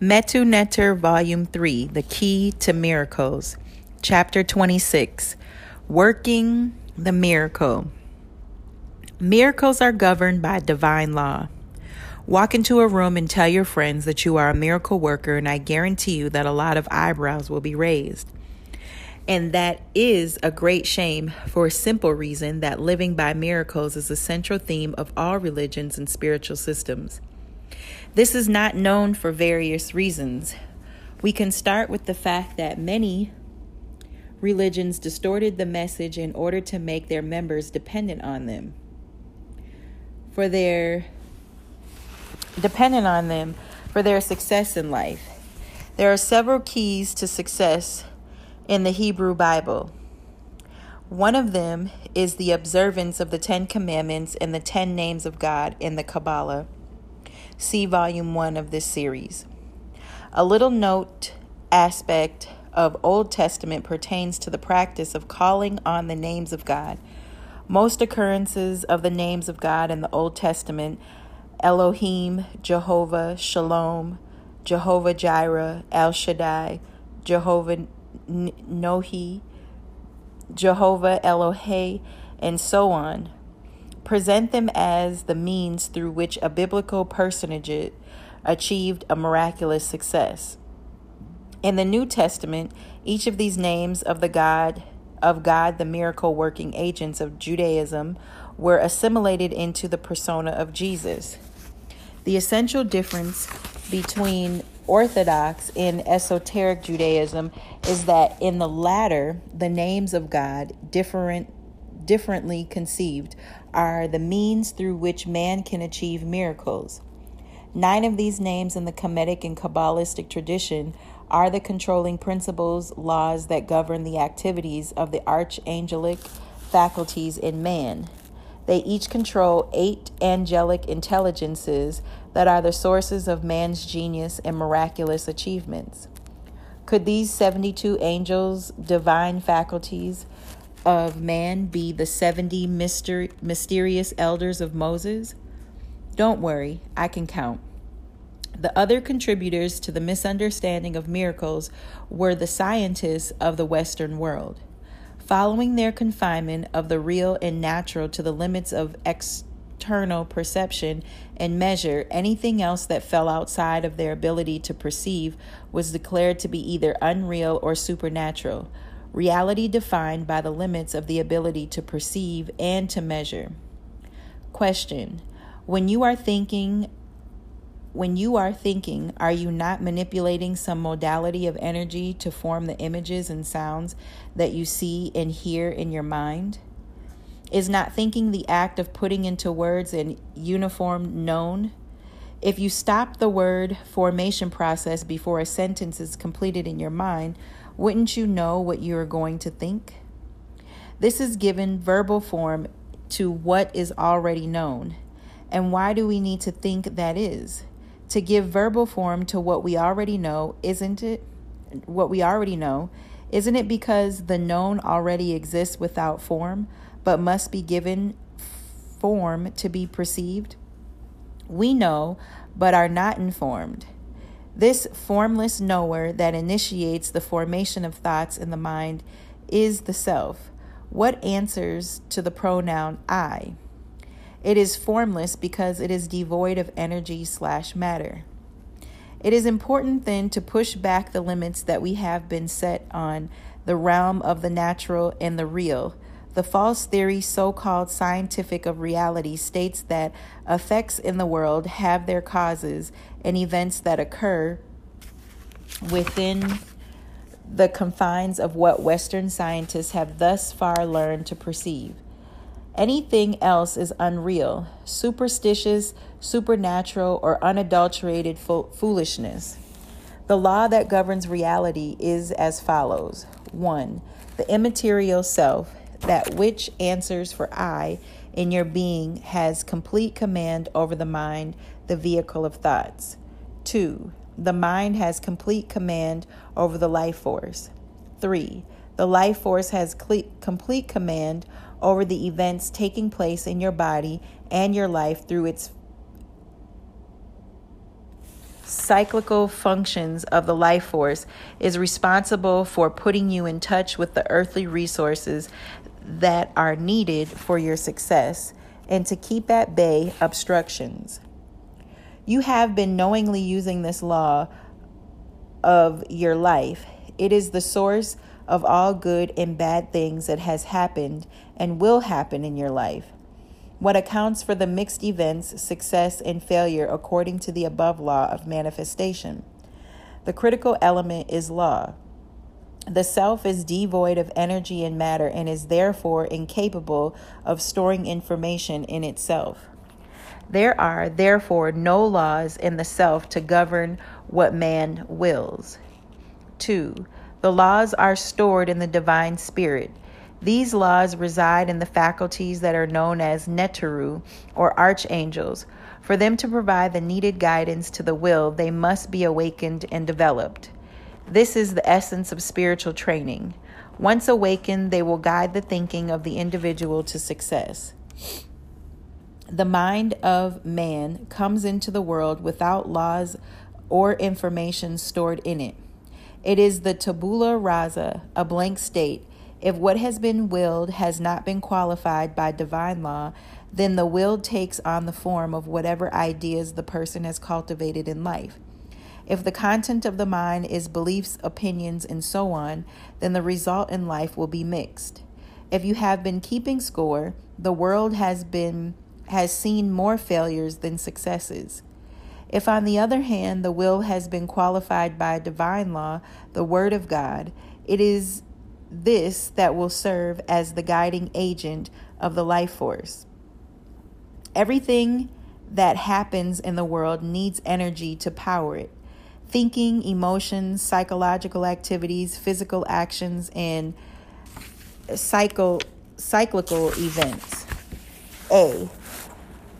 Metu Neter, Volume 3 The Key to Miracles, Chapter 26 Working the Miracle. Miracles are governed by divine law. Walk into a room and tell your friends that you are a miracle worker, and I guarantee you that a lot of eyebrows will be raised. And that is a great shame for a simple reason that living by miracles is a central theme of all religions and spiritual systems. This is not known for various reasons. We can start with the fact that many religions distorted the message in order to make their members dependent on them. For their dependent on them for their success in life. There are several keys to success in the Hebrew Bible. One of them is the observance of the Ten Commandments and the Ten Names of God in the Kabbalah. See volume one of this series. A little note aspect of Old Testament pertains to the practice of calling on the names of God. Most occurrences of the names of God in the Old Testament Elohim, Jehovah, Shalom, Jehovah Jireh, El Shaddai, Jehovah Nohi, Jehovah Elohe, and so on present them as the means through which a biblical personage achieved a miraculous success. In the New Testament, each of these names of the God of God, the miracle working agents of Judaism, were assimilated into the persona of Jesus. The essential difference between Orthodox and esoteric Judaism is that in the latter, the names of God, different differently conceived, are the means through which man can achieve miracles. Nine of these names in the Kemetic and Kabbalistic tradition are the controlling principles, laws that govern the activities of the archangelic faculties in man. They each control eight angelic intelligences that are the sources of man's genius and miraculous achievements. Could these 72 angels' divine faculties of man be the 70 myster- mysterious elders of Moses? Don't worry, I can count. The other contributors to the misunderstanding of miracles were the scientists of the Western world. Following their confinement of the real and natural to the limits of external perception and measure, anything else that fell outside of their ability to perceive was declared to be either unreal or supernatural reality defined by the limits of the ability to perceive and to measure. Question When you are thinking, when you are thinking, are you not manipulating some modality of energy to form the images and sounds that you see and hear in your mind? Is not thinking the act of putting into words an uniform known? If you stop the word formation process before a sentence is completed in your mind, wouldn't you know what you are going to think? This is given verbal form to what is already known. And why do we need to think that is? To give verbal form to what we already know, isn't it? What we already know, isn't it because the known already exists without form, but must be given form to be perceived? We know, but are not informed. This formless knower that initiates the formation of thoughts in the mind is the self. What answers to the pronoun I? It is formless because it is devoid of energy slash matter. It is important then to push back the limits that we have been set on the realm of the natural and the real the false theory, so called scientific of reality, states that effects in the world have their causes and events that occur within the confines of what Western scientists have thus far learned to perceive. Anything else is unreal, superstitious, supernatural, or unadulterated fo- foolishness. The law that governs reality is as follows 1. The immaterial self that which answers for I in your being has complete command over the mind, the vehicle of thoughts. 2. The mind has complete command over the life force. 3. The life force has complete command over the events taking place in your body and your life through its cyclical functions of the life force is responsible for putting you in touch with the earthly resources that are needed for your success and to keep at bay obstructions. You have been knowingly using this law of your life. It is the source of all good and bad things that has happened and will happen in your life. What accounts for the mixed events, success, and failure according to the above law of manifestation? The critical element is law. The self is devoid of energy and matter and is therefore incapable of storing information in itself. There are, therefore, no laws in the self to govern what man wills. 2. The laws are stored in the divine spirit. These laws reside in the faculties that are known as neteru, or archangels. For them to provide the needed guidance to the will, they must be awakened and developed. This is the essence of spiritual training. Once awakened, they will guide the thinking of the individual to success. The mind of man comes into the world without laws or information stored in it. It is the tabula rasa, a blank state. If what has been willed has not been qualified by divine law, then the will takes on the form of whatever ideas the person has cultivated in life. If the content of the mind is beliefs, opinions, and so on, then the result in life will be mixed. If you have been keeping score, the world has been has seen more failures than successes. If, on the other hand, the will has been qualified by divine law, the Word of God, it is this that will serve as the guiding agent of the life force. Everything that happens in the world needs energy to power it thinking, emotions, psychological activities, physical actions, and cycle, cyclical events. A.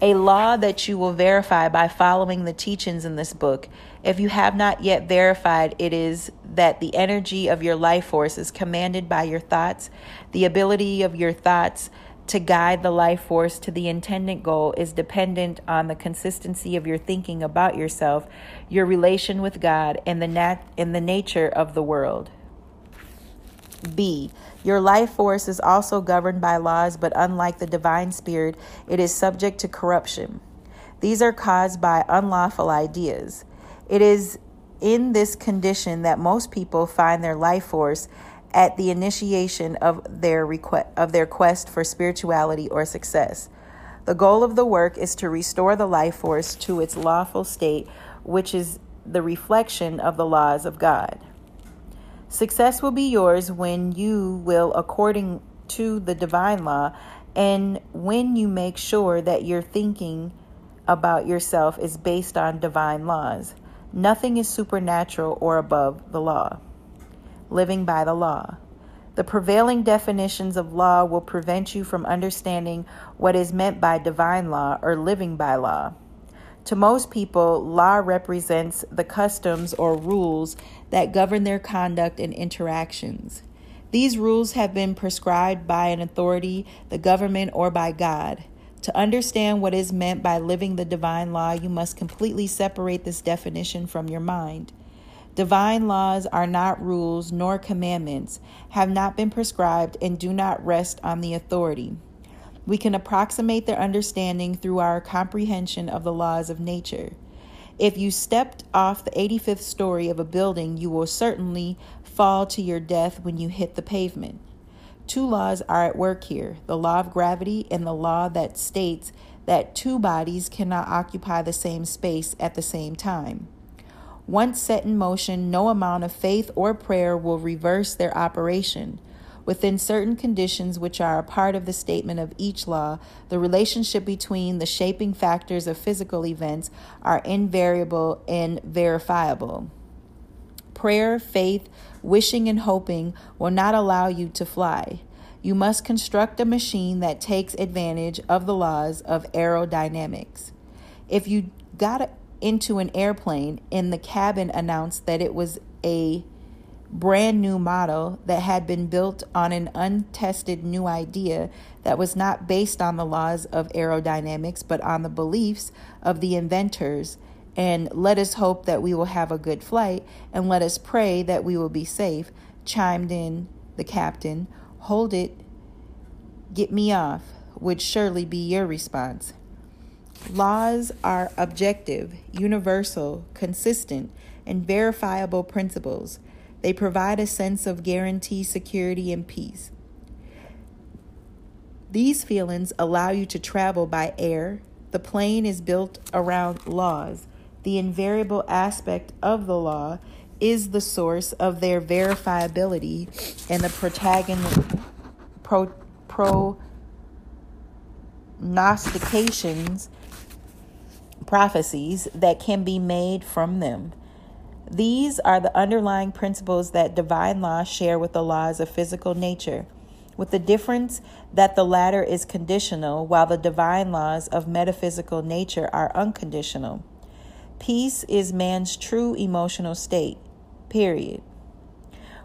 A law that you will verify by following the teachings in this book. If you have not yet verified, it is that the energy of your life force is commanded by your thoughts, the ability of your thoughts to guide the life force to the intended goal is dependent on the consistency of your thinking about yourself, your relation with God, and the nat- and the nature of the world. B. Your life force is also governed by laws, but unlike the divine spirit, it is subject to corruption. These are caused by unlawful ideas. It is in this condition that most people find their life force at the initiation of their request of their quest for spirituality or success. The goal of the work is to restore the life force to its lawful state, which is the reflection of the laws of God. Success will be yours when you will according to the divine law and when you make sure that your thinking about yourself is based on divine laws. Nothing is supernatural or above the law living by the law. The prevailing definitions of law will prevent you from understanding what is meant by divine law or living by law. To most people, law represents the customs or rules that govern their conduct and interactions. These rules have been prescribed by an authority, the government, or by God. To understand what is meant by living the divine law, you must completely separate this definition from your mind. Divine laws are not rules nor commandments, have not been prescribed, and do not rest on the authority. We can approximate their understanding through our comprehension of the laws of nature. If you stepped off the 85th story of a building, you will certainly fall to your death when you hit the pavement. Two laws are at work here the law of gravity and the law that states that two bodies cannot occupy the same space at the same time. Once set in motion, no amount of faith or prayer will reverse their operation. Within certain conditions, which are a part of the statement of each law, the relationship between the shaping factors of physical events are invariable and verifiable. Prayer, faith, wishing, and hoping will not allow you to fly. You must construct a machine that takes advantage of the laws of aerodynamics. If you got into an airplane, and the cabin announced that it was a brand new model that had been built on an untested new idea that was not based on the laws of aerodynamics but on the beliefs of the inventors and let us hope that we will have a good flight, and let us pray that we will be safe, chimed in the captain. Hold it, get me off, would surely be your response. Laws are objective, universal, consistent, and verifiable principles. They provide a sense of guarantee, security, and peace. These feelings allow you to travel by air. The plane is built around laws. The invariable aspect of the law is the source of their verifiability and the protagonist pro, prognostications prophecies that can be made from them. These are the underlying principles that divine law share with the laws of physical nature, with the difference that the latter is conditional while the divine laws of metaphysical nature are unconditional. Peace is man's true emotional state, period.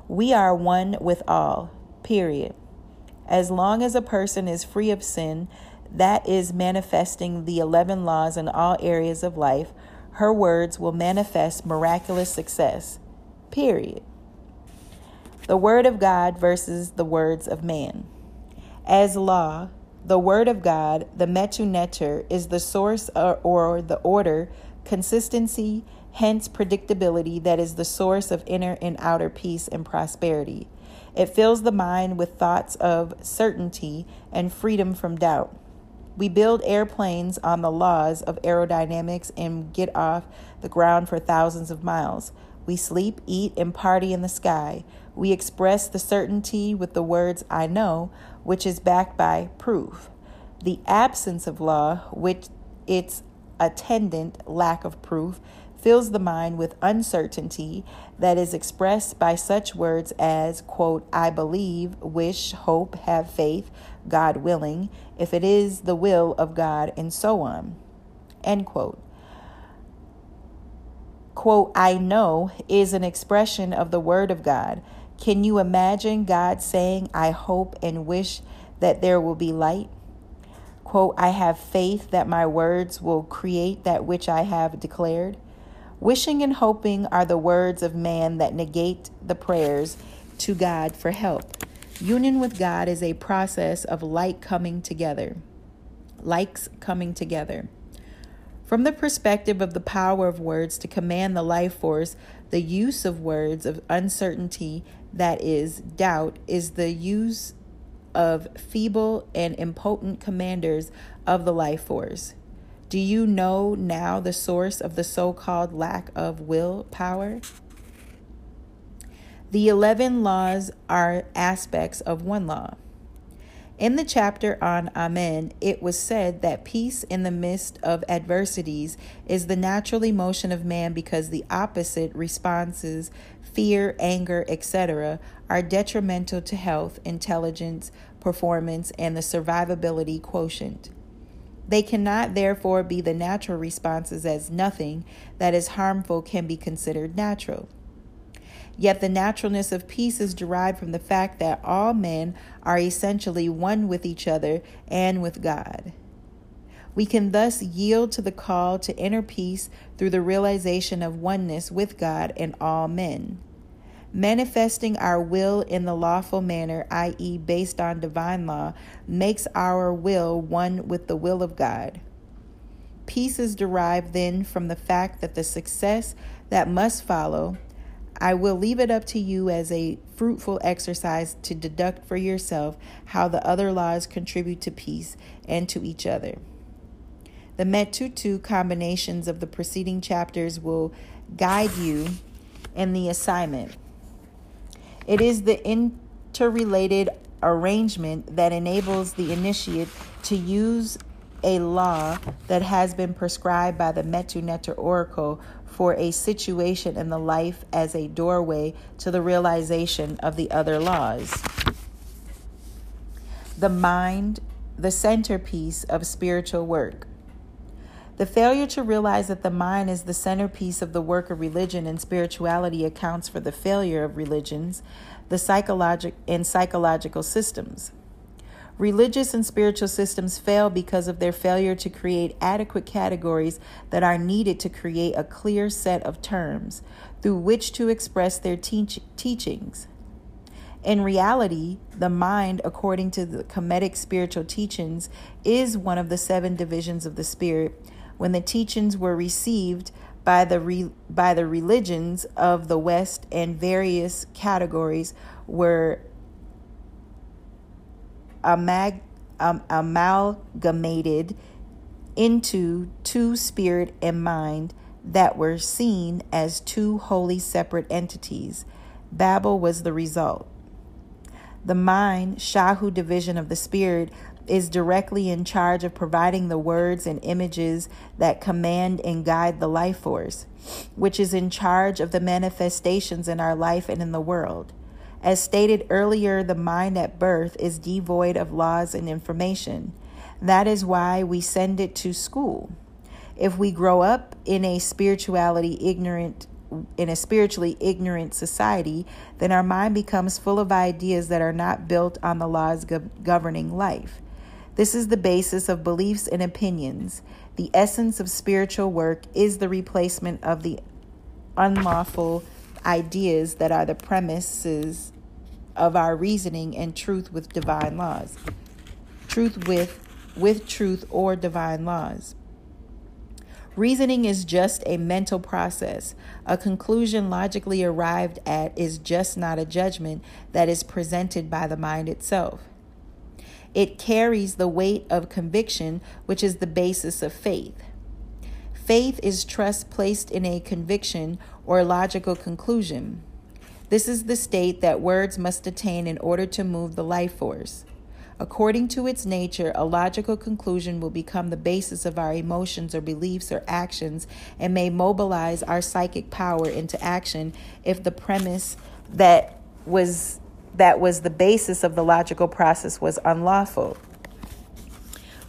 We are one with all, period. As long as a person is free of sin, that is manifesting the 11 laws in all areas of life, her words will manifest miraculous success. Period. The Word of God versus the words of man. As law, the Word of God, the Metu Neter, is the source or, or the order, consistency, hence predictability that is the source of inner and outer peace and prosperity. It fills the mind with thoughts of certainty and freedom from doubt. We build airplanes on the laws of aerodynamics and get off the ground for thousands of miles. We sleep, eat, and party in the sky. We express the certainty with the words I know, which is backed by proof. The absence of law, which its attendant lack of proof, fills the mind with uncertainty that is expressed by such words as, quote, I believe, wish, hope, have faith, God willing, if it is the will of God, and so on. End quote. Quote, I know is an expression of the Word of God. Can you imagine God saying, I hope and wish that there will be light? Quote, I have faith that my words will create that which I have declared. Wishing and hoping are the words of man that negate the prayers to God for help. Union with God is a process of like coming together, likes coming together. From the perspective of the power of words to command the life force, the use of words of uncertainty, that is, doubt, is the use of feeble and impotent commanders of the life force. Do you know now the source of the so called lack of will power? The 11 laws are aspects of one law. In the chapter on Amen, it was said that peace in the midst of adversities is the natural emotion of man because the opposite responses, fear, anger, etc., are detrimental to health, intelligence, performance, and the survivability quotient. They cannot therefore be the natural responses, as nothing that is harmful can be considered natural. Yet the naturalness of peace is derived from the fact that all men are essentially one with each other and with God. We can thus yield to the call to inner peace through the realization of oneness with God and all men. Manifesting our will in the lawful manner, i.e., based on divine law, makes our will one with the will of God. Peace is derived then from the fact that the success that must follow I will leave it up to you as a fruitful exercise to deduct for yourself how the other laws contribute to peace and to each other. The Metutu combinations of the preceding chapters will guide you in the assignment. It is the interrelated arrangement that enables the initiate to use a law that has been prescribed by the Metu Neter Oracle for a situation in the life as a doorway to the realization of the other laws. The mind, the centerpiece of spiritual work. The failure to realize that the mind is the centerpiece of the work of religion and spirituality accounts for the failure of religions, the psychologic and psychological systems. Religious and spiritual systems fail because of their failure to create adequate categories that are needed to create a clear set of terms through which to express their teach- teachings. In reality, the mind, according to the Kemetic spiritual teachings, is one of the seven divisions of the spirit. When the teachings were received by the re- by the religions of the West and various categories were amag- um, amalgamated into two spirit and mind that were seen as two wholly separate entities. Babel was the result. The mind, Shahu division of the spirit, is directly in charge of providing the words and images that command and guide the life force, which is in charge of the manifestations in our life and in the world. As stated earlier, the mind at birth is devoid of laws and information. That is why we send it to school. If we grow up in a spirituality ignorant in a spiritually ignorant society, then our mind becomes full of ideas that are not built on the laws governing life. This is the basis of beliefs and opinions. The essence of spiritual work is the replacement of the unlawful ideas that are the premises of our reasoning and truth with divine laws. Truth with with truth or divine laws. Reasoning is just a mental process. A conclusion logically arrived at is just not a judgment that is presented by the mind itself. It carries the weight of conviction, which is the basis of faith. Faith is trust placed in a conviction or logical conclusion. This is the state that words must attain in order to move the life force. According to its nature, a logical conclusion will become the basis of our emotions or beliefs or actions and may mobilize our psychic power into action if the premise that was that was the basis of the logical process was unlawful.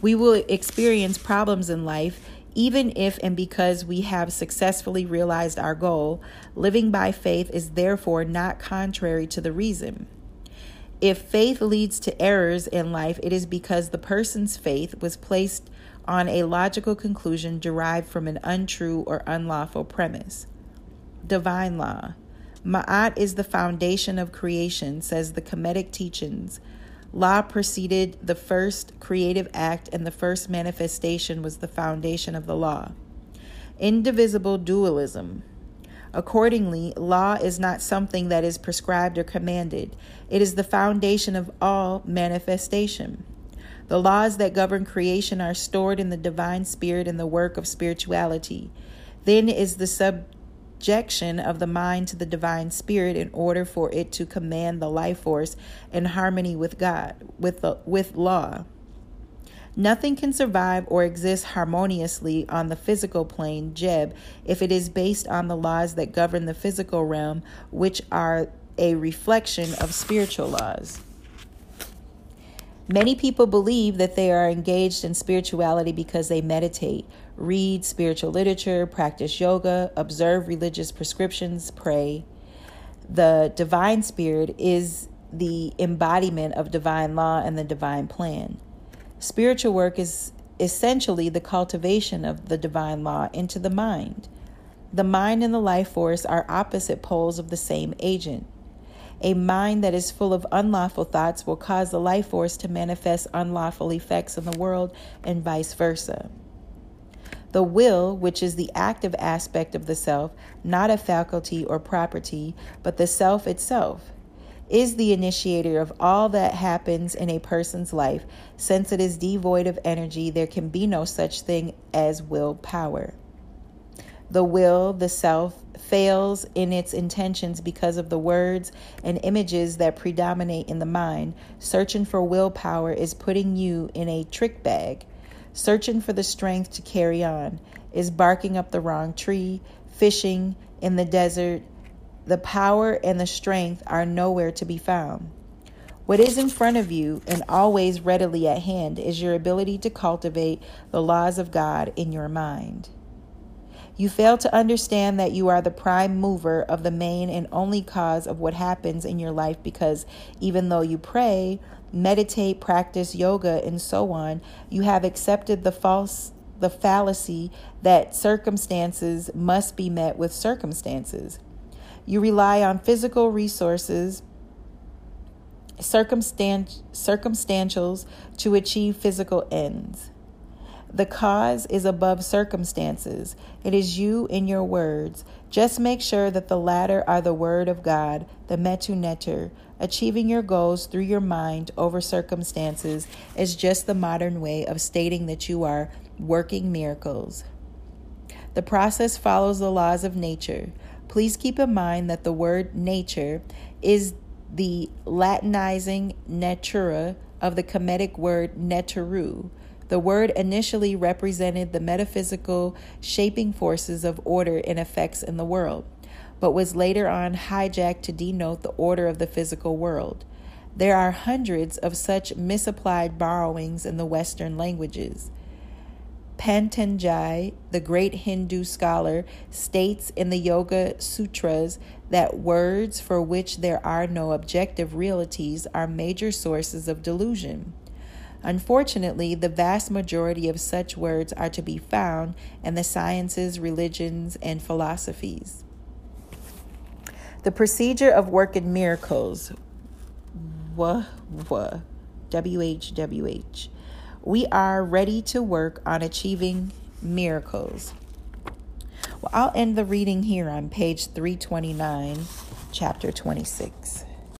We will experience problems in life even if and because we have successfully realized our goal, living by faith is therefore not contrary to the reason. If faith leads to errors in life, it is because the person's faith was placed on a logical conclusion derived from an untrue or unlawful premise. Divine law. Ma'at is the foundation of creation, says the Kemetic teachings. Law preceded the first creative act, and the first manifestation was the foundation of the law. Indivisible dualism. Accordingly, law is not something that is prescribed or commanded, it is the foundation of all manifestation. The laws that govern creation are stored in the divine spirit in the work of spirituality. Then is the sub subjection of the mind to the divine spirit in order for it to command the life force in harmony with God, with the, with law. Nothing can survive or exist harmoniously on the physical plane, Geb, if it is based on the laws that govern the physical realm, which are a reflection of spiritual laws. Many people believe that they are engaged in spirituality because they meditate, read spiritual literature, practice yoga, observe religious prescriptions, pray. The divine spirit is the embodiment of divine law and the divine plan. Spiritual work is essentially the cultivation of the divine law into the mind. The mind and the life force are opposite poles of the same agent. A mind that is full of unlawful thoughts will cause the life force to manifest unlawful effects in the world and vice versa. The will, which is the active aspect of the self, not a faculty or property, but the self itself, is the initiator of all that happens in a person's life. Since it is devoid of energy, there can be no such thing as willpower. The will, the self, fails in its intentions because of the words and images that predominate in the mind. Searching for willpower is putting you in a trick bag. Searching for the strength to carry on is barking up the wrong tree, fishing in the desert. The power and the strength are nowhere to be found. What is in front of you and always readily at hand is your ability to cultivate the laws of God in your mind. You fail to understand that you are the prime mover of the main and only cause of what happens in your life because even though you pray, meditate, practice yoga, and so on, you have accepted the false the fallacy that circumstances must be met with circumstances. You rely on physical resources, circumstan- circumstantials to achieve physical ends. The cause is above circumstances. It is you in your words. Just make sure that the latter are the word of God, the metu neter. Achieving your goals through your mind over circumstances is just the modern way of stating that you are working miracles. The process follows the laws of nature. Please keep in mind that the word nature is the Latinizing natura of the Kemetic word neteru. The word initially represented the metaphysical shaping forces of order and effects in the world, but was later on hijacked to denote the order of the physical world. There are hundreds of such misapplied borrowings in the Western languages. Patanjali, the great Hindu scholar, states in the Yoga Sutras that words for which there are no objective realities are major sources of delusion. Unfortunately, the vast majority of such words are to be found in the sciences, religions, and philosophies. The procedure of working miracles. Wh, WHWH. We are ready to work on achieving miracles. Well, I'll end the reading here on page 329, chapter 26.